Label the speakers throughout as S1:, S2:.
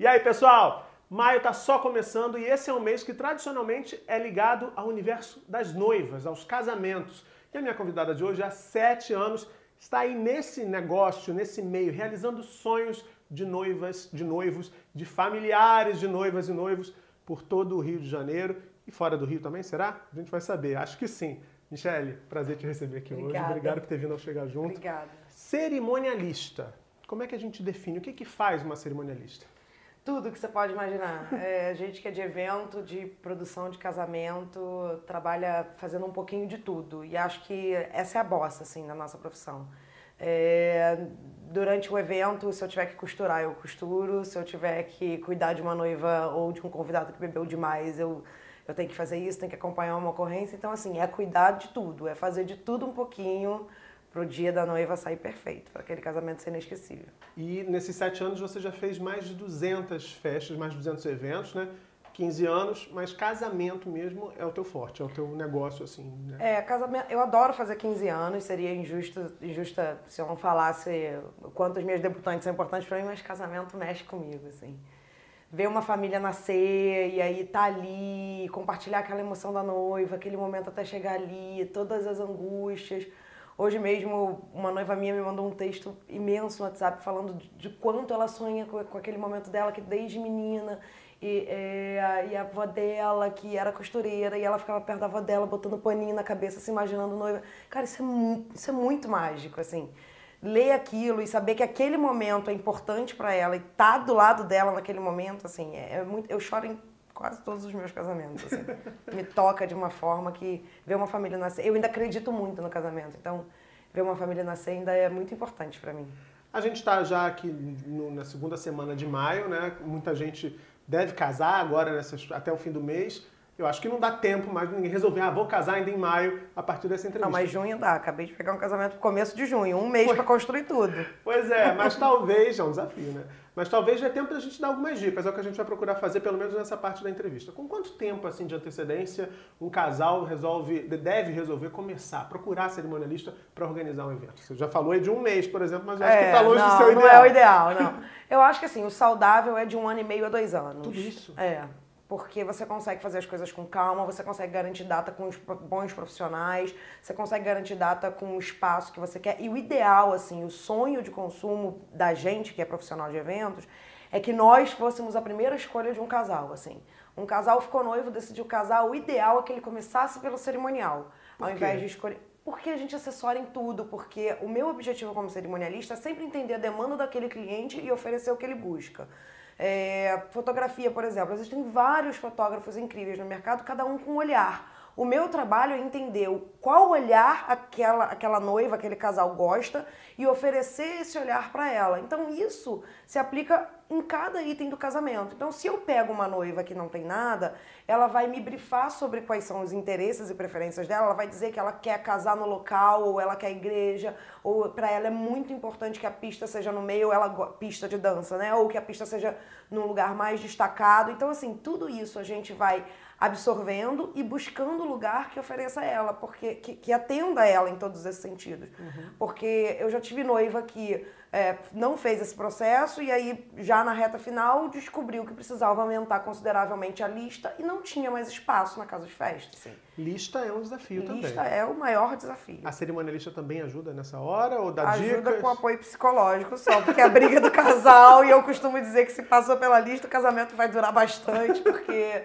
S1: E aí, pessoal? Maio está só começando e esse é um mês que tradicionalmente é ligado ao universo das noivas, aos casamentos. E a minha convidada de hoje, há sete anos, está aí nesse negócio, nesse meio, realizando sonhos de noivas, de noivos, de familiares de noivas e noivos por todo o Rio de Janeiro e fora do Rio também, será? A gente vai saber, acho que sim. Michele, prazer te receber aqui
S2: Obrigada.
S1: hoje. Obrigado por ter vindo ao Chegar Junto.
S2: Obrigada.
S1: Cerimonialista. Como é que a gente define? O que, que faz uma cerimonialista?
S2: Tudo que você pode imaginar. É, gente que é de evento, de produção de casamento, trabalha fazendo um pouquinho de tudo. E acho que essa é a bossa, assim, na nossa profissão. É, durante o evento, se eu tiver que costurar, eu costuro. Se eu tiver que cuidar de uma noiva ou de um convidado que bebeu demais, eu, eu tenho que fazer isso, tenho que acompanhar uma ocorrência. Então, assim, é cuidar de tudo, é fazer de tudo um pouquinho para o dia da noiva sair perfeito, para aquele casamento ser inesquecível.
S1: E nesses sete anos você já fez mais de 200 festas, mais de 200 eventos, né? 15 anos, mas casamento mesmo é o teu forte, é o teu negócio, assim, né?
S2: É, casamento, eu adoro fazer 15 anos, seria injusto, injusta se eu não falasse o quanto as minhas debutantes são importantes para mim, mas casamento mexe comigo, assim. Ver uma família nascer e aí tá ali, compartilhar aquela emoção da noiva, aquele momento até chegar ali, todas as angústias, Hoje mesmo, uma noiva minha me mandou um texto imenso no WhatsApp falando de, quanto ela sonha com, com, aquele momento dela, que desde menina, e, é, e, a avó dela, que era costureira, e ela ficava perto da avó dela, botando paninho na cabeça, se imaginando noiva. Cara, isso é, isso é muito mágico, assim. Ler aquilo e saber que aquele momento é importante para ela e tá do lado dela naquele momento, assim, é, é muito. Eu choro em quase todos os meus casamentos. Assim. Me toca de uma forma que ver uma família nascer. Eu ainda acredito muito no casamento, então ver uma família nascer ainda é muito importante para mim.
S1: A gente está já aqui no, na segunda semana de maio, né? Muita gente deve casar agora nessas, até o fim do mês. Eu acho que não dá tempo mais ninguém resolver, ah, vou casar ainda em maio a partir dessa entrevista.
S2: Não, mas junho dá. Acabei de pegar um casamento no começo de junho, um mês para construir tudo.
S1: Pois é, mas talvez, é um desafio, né? Mas talvez dê tempo da gente dar algumas dicas, é o que a gente vai procurar fazer, pelo menos nessa parte da entrevista. Com quanto tempo assim de antecedência um casal resolve, deve resolver começar, procurar cerimonialista para organizar um evento? Você já falou aí de um mês, por exemplo, mas eu acho é, que está longe
S2: não,
S1: do seu
S2: ideal.
S1: Não
S2: é o ideal, não. Eu acho que assim, o saudável é de um ano e meio a dois anos.
S1: Tudo isso?
S2: É porque você consegue fazer as coisas com calma, você consegue garantir data com os bons profissionais, você consegue garantir data com o espaço que você quer. E o ideal, assim, o sonho de consumo da gente que é profissional de eventos é que nós fôssemos a primeira escolha de um casal, assim. Um casal ficou noivo, decidiu casar, o ideal é que ele começasse pelo cerimonial, ao invés de escolher porque a gente assessora em tudo, porque o meu objetivo como cerimonialista é sempre entender a demanda daquele cliente e oferecer o que ele busca. É, fotografia, por exemplo, existem vários fotógrafos incríveis no mercado, cada um com um olhar. O meu trabalho é entender qual olhar aquela, aquela noiva, aquele casal gosta e oferecer esse olhar para ela. Então isso se aplica em cada item do casamento. Então se eu pego uma noiva que não tem nada, ela vai me brifar sobre quais são os interesses e preferências dela, ela vai dizer que ela quer casar no local ou ela quer igreja, ou para ela é muito importante que a pista seja no meio, ela pista de dança, né? Ou que a pista seja num lugar mais destacado. Então assim, tudo isso a gente vai absorvendo e buscando o lugar que ofereça a ela, porque que, que atenda ela em todos esses sentidos. Uhum. Porque eu já tive noiva que é, não fez esse processo e aí já na reta final descobriu que precisava aumentar consideravelmente a lista e não tinha mais espaço na casa de festa. Assim.
S1: Lista é um desafio
S2: lista
S1: também.
S2: Lista é o maior desafio.
S1: A cerimonialista também ajuda nessa hora ou dá
S2: ajuda
S1: dicas?
S2: Ajuda com apoio psicológico só, porque é a briga do casal e eu costumo dizer que se passou pela lista o casamento vai durar bastante, porque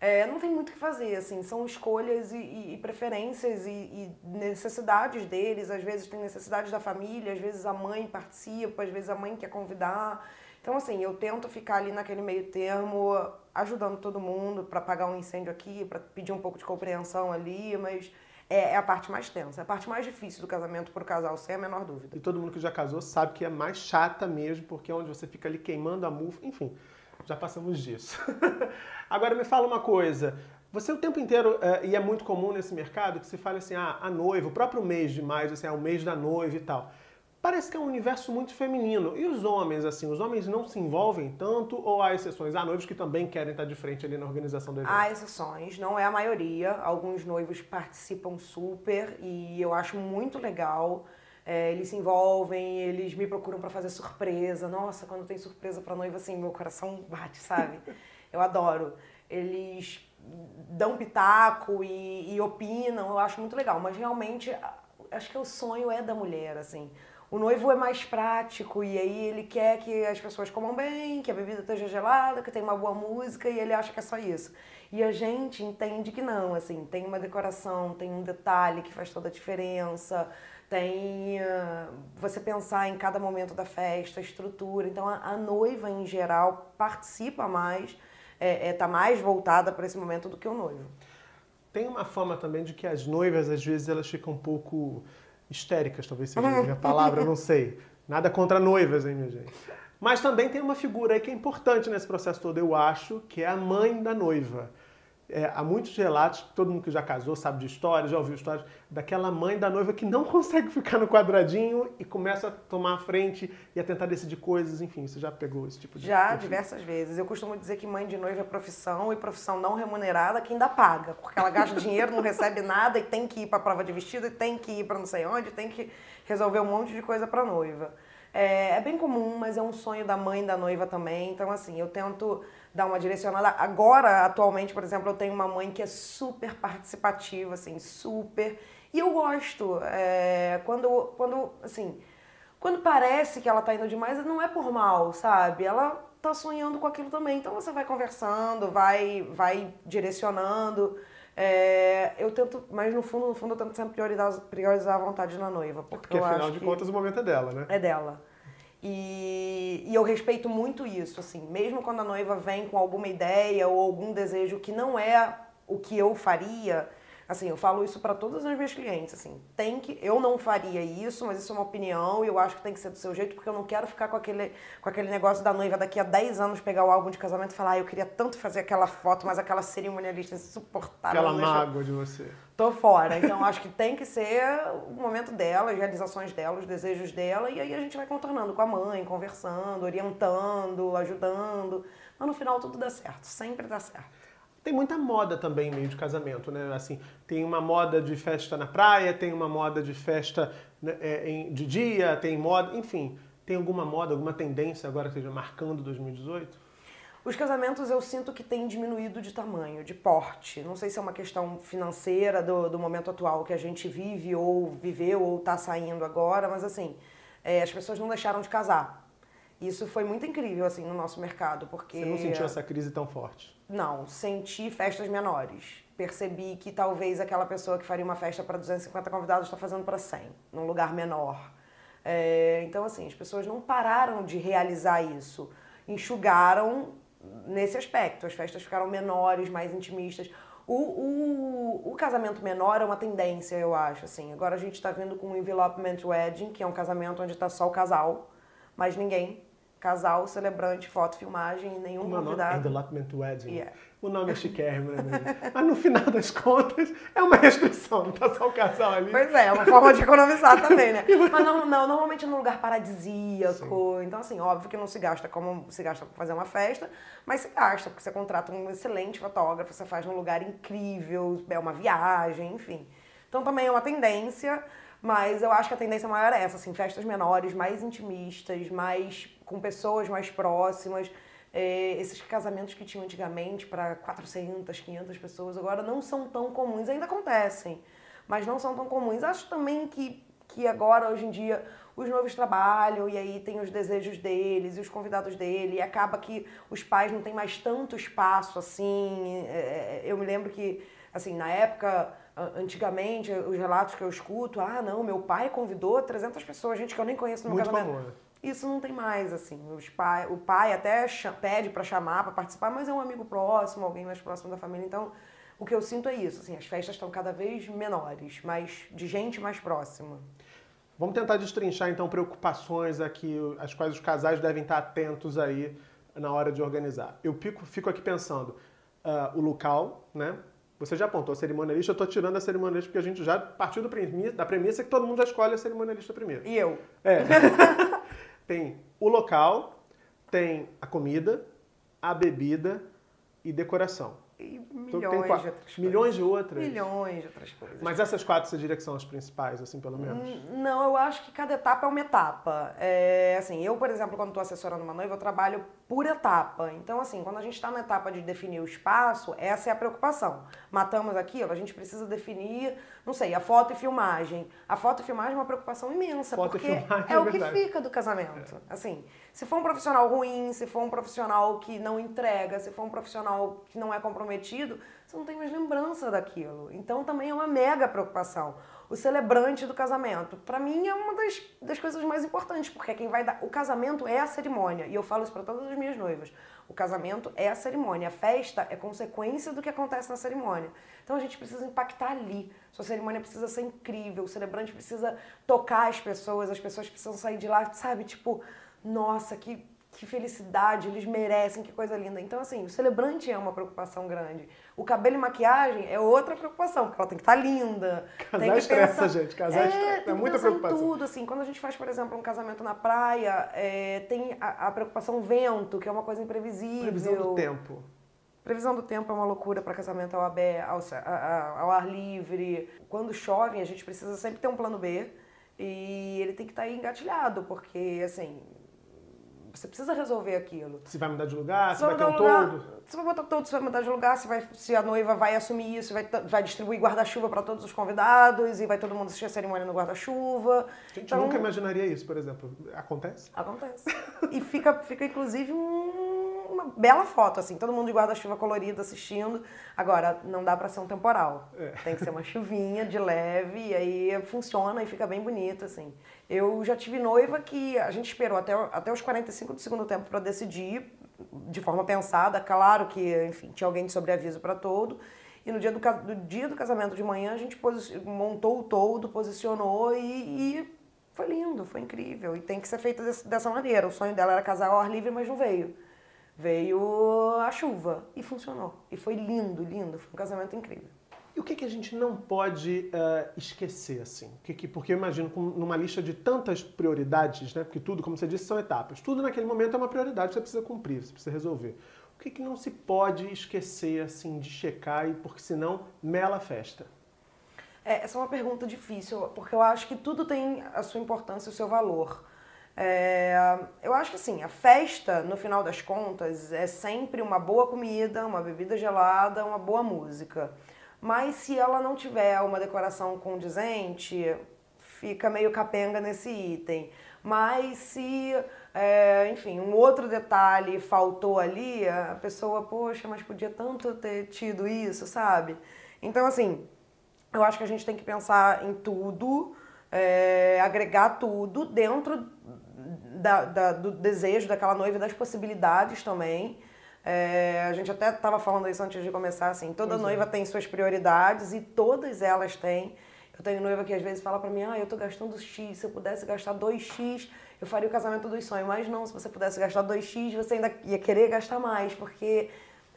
S2: é, não tem muito o que fazer, assim, são escolhas e, e, e preferências e, e, necessidades deles, às vezes tem necessidades da família, às vezes a mãe participa, às vezes a mãe quer convidar. Então, assim, eu tento ficar ali naquele meio termo, ajudando todo mundo para apagar um incêndio aqui, para pedir um pouco de compreensão ali, mas é, é, a parte mais tensa, é a parte mais difícil do casamento para o casal, sem a menor dúvida.
S1: E todo mundo que já casou sabe que é mais chata mesmo, porque é onde você fica ali queimando a mufa, enfim já passamos disso. Agora me fala uma coisa. Você o tempo inteiro, é, e é muito comum nesse mercado, que se fala assim, ah, a noiva, o próprio mês de maio, assim, ah, o mês da noiva e tal. Parece que é um universo muito feminino. E os homens, assim, os homens não se envolvem tanto ou há exceções? Há noivos que também querem estar de frente ali na organização do evento?
S2: Há exceções, não é a maioria. Alguns noivos participam super e eu acho muito legal. É, eles se envolvem, eles me procuram para fazer surpresa. Nossa, quando tem surpresa para noiva, assim, meu coração bate, sabe? Eu adoro. Eles dão pitaco e, e opinam, eu acho muito legal. Mas realmente, acho que o sonho é da mulher, assim. O noivo é mais prático e aí ele quer que as pessoas comam bem, que a bebida esteja gelada, que tenha uma boa música e ele acha que é só isso. E a gente entende que não, assim, tem uma decoração, tem um detalhe que faz toda a diferença tem uh, você pensar em cada momento da festa, a estrutura. Então a, a noiva em geral participa mais, está é, é, tá mais voltada para esse momento do que o noivo.
S1: Tem uma fama também de que as noivas às vezes elas ficam um pouco histéricas, talvez seja a minha palavra, não sei. Nada contra noivas, hein, minha gente. Mas também tem uma figura aí que é importante nesse processo todo, eu acho, que é a mãe da noiva. É, há muitos relatos, todo mundo que já casou sabe de histórias, já ouviu histórias, daquela mãe da noiva que não consegue ficar no quadradinho e começa a tomar a frente e a tentar decidir coisas, enfim, você já pegou esse tipo de...
S2: Já, diversas vezes. Eu costumo dizer que mãe de noiva é profissão e profissão não remunerada que ainda paga, porque ela gasta dinheiro, não recebe nada e tem que ir para prova de vestido e tem que ir para não sei onde, tem que resolver um monte de coisa para noiva. É, é bem comum, mas é um sonho da mãe da noiva também, então assim, eu tento dar uma direcionada. Agora, atualmente, por exemplo, eu tenho uma mãe que é super participativa, assim, super. E eu gosto. É, quando, quando, assim, quando parece que ela tá indo demais, não é por mal, sabe? Ela tá sonhando com aquilo também. Então você vai conversando, vai, vai direcionando. É, eu tento, mas no fundo, no fundo, eu tento sempre priorizar, priorizar a vontade na noiva. Porque,
S1: porque afinal
S2: de
S1: contas, o momento é dela, né?
S2: É dela. E, e, eu respeito muito isso, assim, mesmo quando a noiva vem com alguma ideia ou algum desejo que não é o que eu faria, Assim, eu falo isso para todos os meus clientes, assim, tem que, eu não faria isso, mas isso é uma opinião e eu acho que tem que ser do seu jeito, porque eu não quero ficar com aquele, com aquele negócio da noiva daqui a 10 anos pegar o álbum de casamento e falar, ah, eu queria tanto fazer aquela foto, mas aquela cerimonialista insuportável.
S1: Aquela mágoa de você.
S2: Tô fora. Então, acho que tem que ser o momento dela, as realizações dela, os desejos dela, e aí a gente vai contornando com a mãe, conversando, orientando, ajudando. Mas no final tudo dá certo, sempre dá certo.
S1: Tem muita moda também em meio de casamento, né? Assim, tem uma moda de festa na praia, tem uma moda de festa né, é, de dia, tem moda, enfim. Tem alguma moda, alguma tendência agora que esteja marcando 2018?
S2: Os casamentos eu sinto que têm diminuído de tamanho, de porte. Não sei se é uma questão financeira do, do momento atual que a gente vive, ou viveu, ou está saindo agora, mas assim, é, as pessoas não deixaram de casar. Isso foi muito incrível, assim, no nosso mercado, porque...
S1: Você não sentiu essa crise tão forte?
S2: Não, senti festas menores. Percebi que talvez aquela pessoa que faria uma festa para 250 convidados está fazendo para 100, num lugar menor. É, então, assim, as pessoas não pararam de realizar isso. Enxugaram nesse aspecto. As festas ficaram menores, mais intimistas. O, o, o, casamento menor é uma tendência, eu acho, assim. Agora a gente está vindo com o Envelopment Wedding, que é um casamento onde está só o casal, mas ninguém casal, celebrante, foto, filmagem, nenhum
S1: Como
S2: convidado.
S1: Envelopment Wedding. Yeah. O nome é chiquérrimo, né? Mas no final das contas, é uma restrição, não tá só o casal ali.
S2: Pois é, é uma forma de economizar também, né? Mas não, não, normalmente é num lugar paradisíaco. Sim. Então, assim, óbvio que não se gasta como se gasta para fazer uma festa, mas se gasta, porque você contrata um excelente fotógrafo, você faz num lugar incrível, é uma viagem, enfim. Então também é uma tendência. Mas eu acho que a tendência maior é essa, assim, festas menores, mais intimistas, mais com pessoas mais próximas. É, esses casamentos que tinham antigamente para 400, 500 pessoas agora não são tão comuns, ainda acontecem, mas não são tão comuns. Acho também que, que agora, hoje em dia, os noivos trabalham e aí tem os desejos deles e os convidados dele, e acaba que os pais não têm mais tanto espaço assim. É, eu me lembro que, assim, na época Antigamente, os relatos que eu escuto, ah, não, meu pai convidou 300 pessoas, gente que eu nem conheço no meu
S1: Muito casamento.
S2: Isso não tem mais, assim. Pai, o pai até pede para chamar, para participar, mas é um amigo próximo, alguém mais próximo da família. Então, o que eu sinto é isso, assim, as festas estão cada vez menores, mas de gente mais próxima.
S1: Vamos tentar destrinchar, então, preocupações aqui, as quais os casais devem estar atentos aí na hora de organizar. Eu fico, fico aqui pensando, uh, o local, né? Você já apontou a cerimonialista, eu estou tirando a cerimonialista porque a gente já partiu da premissa que todo mundo já escolhe a cerimonialista primeiro.
S2: E eu.
S1: É. tem o local, tem a comida, a bebida e decoração.
S2: E milhões de outras coisas.
S1: milhões de outras.
S2: Milhões de outras coisas.
S1: Mas essas quatro você diria que são as principais, assim, pelo menos?
S2: Não, eu acho que cada etapa é uma etapa. É, assim, eu, por exemplo, quando estou assessorando uma noiva, eu trabalho por etapa. Então, assim, quando a gente está na etapa de definir o espaço, essa é a preocupação. Matamos aquilo, a gente precisa definir, não sei, a foto e filmagem. A foto e filmagem é uma preocupação imensa,
S1: Foto
S2: porque é,
S1: é
S2: o que fica do casamento. Assim, se for um profissional ruim, se for um profissional que não entrega, se for um profissional que não é comprometido, você não tem mais lembrança daquilo. Então também é uma mega preocupação. O celebrante do casamento, pra mim é uma das, das coisas mais importantes, porque quem vai dar. O casamento é a cerimônia, e eu falo isso pra todas as minhas noivas. O casamento é a cerimônia, a festa é consequência do que acontece na cerimônia. Então a gente precisa impactar ali. Sua cerimônia precisa ser incrível, o celebrante precisa tocar as pessoas, as pessoas precisam sair de lá, sabe? Tipo, nossa, que, que felicidade, eles merecem, que coisa linda. Então, assim, o celebrante é uma preocupação grande. O cabelo e maquiagem é outra preocupação, porque ela tem que estar linda.
S1: Casar estressa,
S2: pensar-
S1: gente, casar
S2: é,
S1: estressa, é muita preocupação.
S2: tudo, assim. Quando a gente faz, por exemplo, um casamento na praia, é, tem a, a preocupação vento, que é uma coisa imprevisível.
S1: Previsão do tempo.
S2: Previsão do tempo é uma loucura para casamento ao, aberto, ao, ao ar livre. Quando chove, a gente precisa sempre ter um plano B e ele tem que estar aí engatilhado, porque, assim, você precisa resolver aquilo.
S1: Se vai mudar de lugar, se
S2: Você
S1: vai ter um
S2: lugar-
S1: todo.
S2: Você vai botar todo, você vai mudar de lugar, você vai, se a noiva vai assumir isso, vai, vai distribuir guarda-chuva para todos os convidados e vai todo mundo assistir a cerimônia no guarda-chuva.
S1: A gente
S2: Então,
S1: nunca imaginaria isso, por exemplo. Acontece?
S2: Acontece. E fica, fica inclusive, um- uma bela foto, assim, todo mundo de guarda-chuva colorido assistindo. Agora, não dá pra ser um temporal.
S1: É.
S2: Tem que ser uma chuvinha de leve, e aí funciona e fica bem bonito, assim. Eu já tive noiva que a gente esperou até, até os 45 do segundo tempo pra decidir, de forma pensada. Claro que, enfim, tinha alguém de sobreaviso pra todo. E no dia do, do dia do casamento de manhã, a gente montou o todo, posicionou e, e foi lindo, foi incrível. E tem que ser feito dessa maneira. O sonho dela era casar ao ar livre, mas não veio. Veio a chuva e funcionou. E foi lindo, lindo. Foi um casamento incrível.
S1: E o que, que a gente não pode eh, esquecer, assim? Que que- porque eu imagino, com- numa lista de tantas prioridades, né? Porque tudo, como você disse, são etapas. Tudo naquele momento é uma prioridade que você precisa cumprir, você precisa resolver. O que, que não se pode esquecer, assim, de checar, e porque senão mela a festa?
S2: É, essa é uma pergunta difícil, porque eu acho que tudo tem a sua importância e o seu valor. É, eu acho que assim, a festa, no final das contas, é sempre uma boa comida, uma bebida gelada, uma boa música. Mas se ela não tiver uma decoração condizente, fica meio capenga nesse item. Mas se, é, enfim, um outro detalhe faltou ali, a pessoa, poxa, mas podia tanto ter tido isso, sabe? Então, assim, eu acho que a gente tem que pensar em tudo, é, agregar tudo dentro da- da- do desejo daquela noiva das possibilidades também. É, a gente até estava falando isso antes de começar, assim, toda
S1: Pois é.
S2: noiva tem suas prioridades e todas elas têm. Eu tenho noiva que às vezes fala pra mim, ah, eu tô gastando X, se eu pudesse gastar 2X, eu faria o casamento dos sonhos. Mas não, se você pudesse gastar 2X, você ainda ia querer gastar mais, porque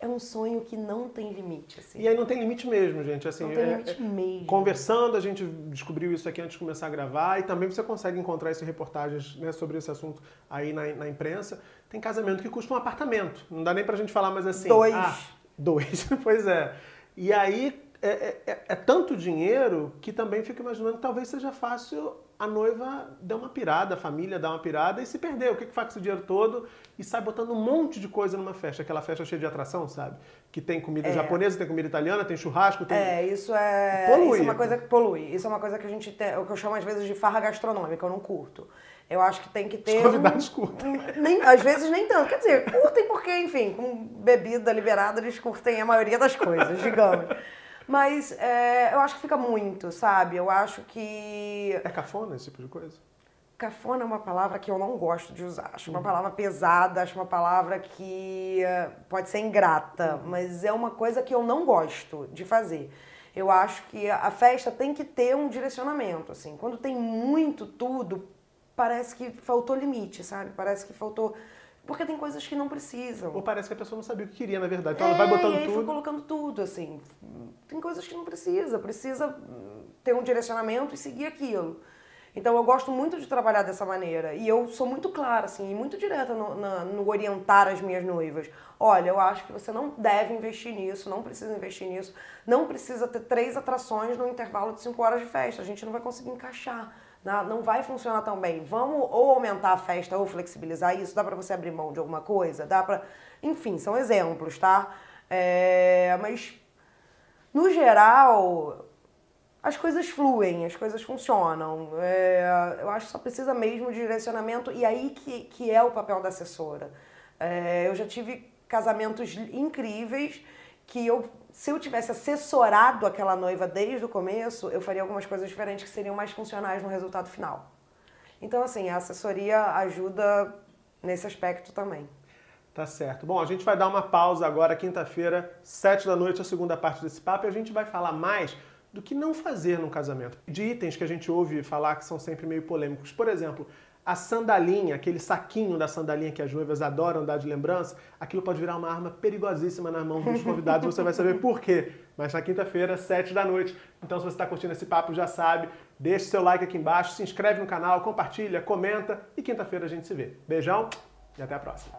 S2: é um sonho que não tem limite, assim.
S1: E aí não tem limite mesmo, gente. Assim,
S2: não tem
S1: é-
S2: limite mesmo.
S1: Conversando, a gente descobriu isso aqui antes de começar a gravar e também você consegue encontrar essas reportagens né, sobre esse assunto aí na, na imprensa. Tem casamento que custa um apartamento. Não dá nem pra gente falar mais assim.
S2: Dois.
S1: Ah, dois, pois é. E aí é, é- é- é tanto dinheiro que também fico imaginando que talvez seja fácil a noiva dar uma pirada, a família dar uma pirada e se perder. O que, que faz com esse dinheiro todo e sai botando um monte de coisa numa festa, aquela festa cheia de atração, sabe? Que tem comida
S2: É.
S1: japonesa, tem comida italiana, tem churrasco, tem.
S2: É, isso é,
S1: Polui.
S2: isso é uma coisa que polui. Isso é uma coisa que a gente tem, o que eu chamo às vezes de farra gastronômica, eu não curto. Eu acho que tem que ter.
S1: Os convidados curtem.
S2: um- nem, às vezes nem tanto. Quer dizer, curtem porque, enfim, com bebida liberada, eles curtem a maioria das coisas, digamos. Mas é, eu acho que fica muito, sabe? Eu acho que
S1: É cafona esse tipo de coisa?
S2: Cafona é uma palavra que eu não gosto de usar. Acho uma palavra pesada, acho uma palavra que eh, pode ser ingrata, mas é uma coisa que eu não gosto de fazer. Eu acho que a festa tem que ter um direcionamento, assim. Quando tem muito tudo, parece que faltou limite, sabe? Parece que faltou... Porque tem coisas que não precisam.
S1: Ou parece que a pessoa não sabia o que queria, na verdade. Então ela vai botando
S2: É, e aí foi
S1: tudo.
S2: colocando tudo, assim. Tem coisas que não precisa, precisa hum, ter um direcionamento e seguir aquilo. Então eu gosto muito de trabalhar dessa maneira. E eu sou muito clara, assim, e muito direta no, na, no orientar as minhas noivas. Olha, eu acho que você não deve investir nisso, não precisa investir nisso, não precisa ter três atrações no intervalo de cinco horas de festa. A gente não vai conseguir encaixar. Não vai funcionar tão bem. Vamos ou aumentar a festa ou flexibilizar isso. Dá para você abrir mão de alguma coisa? Dá para. Enfim, são exemplos, tá? É... Mas, no geral, as coisas fluem, as coisas funcionam. É, eu acho que só precisa mesmo de direcionamento e aí que, que é o papel da assessora. É, eu já tive casamentos incríveis que eu, se eu tivesse assessorado aquela noiva desde o começo, eu faria algumas coisas diferentes que seriam mais funcionais no resultado final. Então, assim, a assessoria ajuda nesse aspecto também.
S1: Tá certo. Bom, a gente vai dar uma pausa agora, quinta-feira, sete da noite, a segunda parte desse papo, e a gente vai falar mais do que não fazer num casamento. De itens que a gente ouve falar que são sempre meio polêmicos. Por exemplo, a sandalinha, aquele saquinho da sandalinha que as noivas adoram dar de lembrança, aquilo pode virar uma arma perigosíssima na mão dos convidados. Você vai saber por quê. Mas na quinta-feira, sete da noite. Então, se você está curtindo esse papo, já sabe. Deixe seu like aqui embaixo, se inscreve no canal, compartilha, comenta. E quinta-feira a gente se vê. Beijão e até a próxima.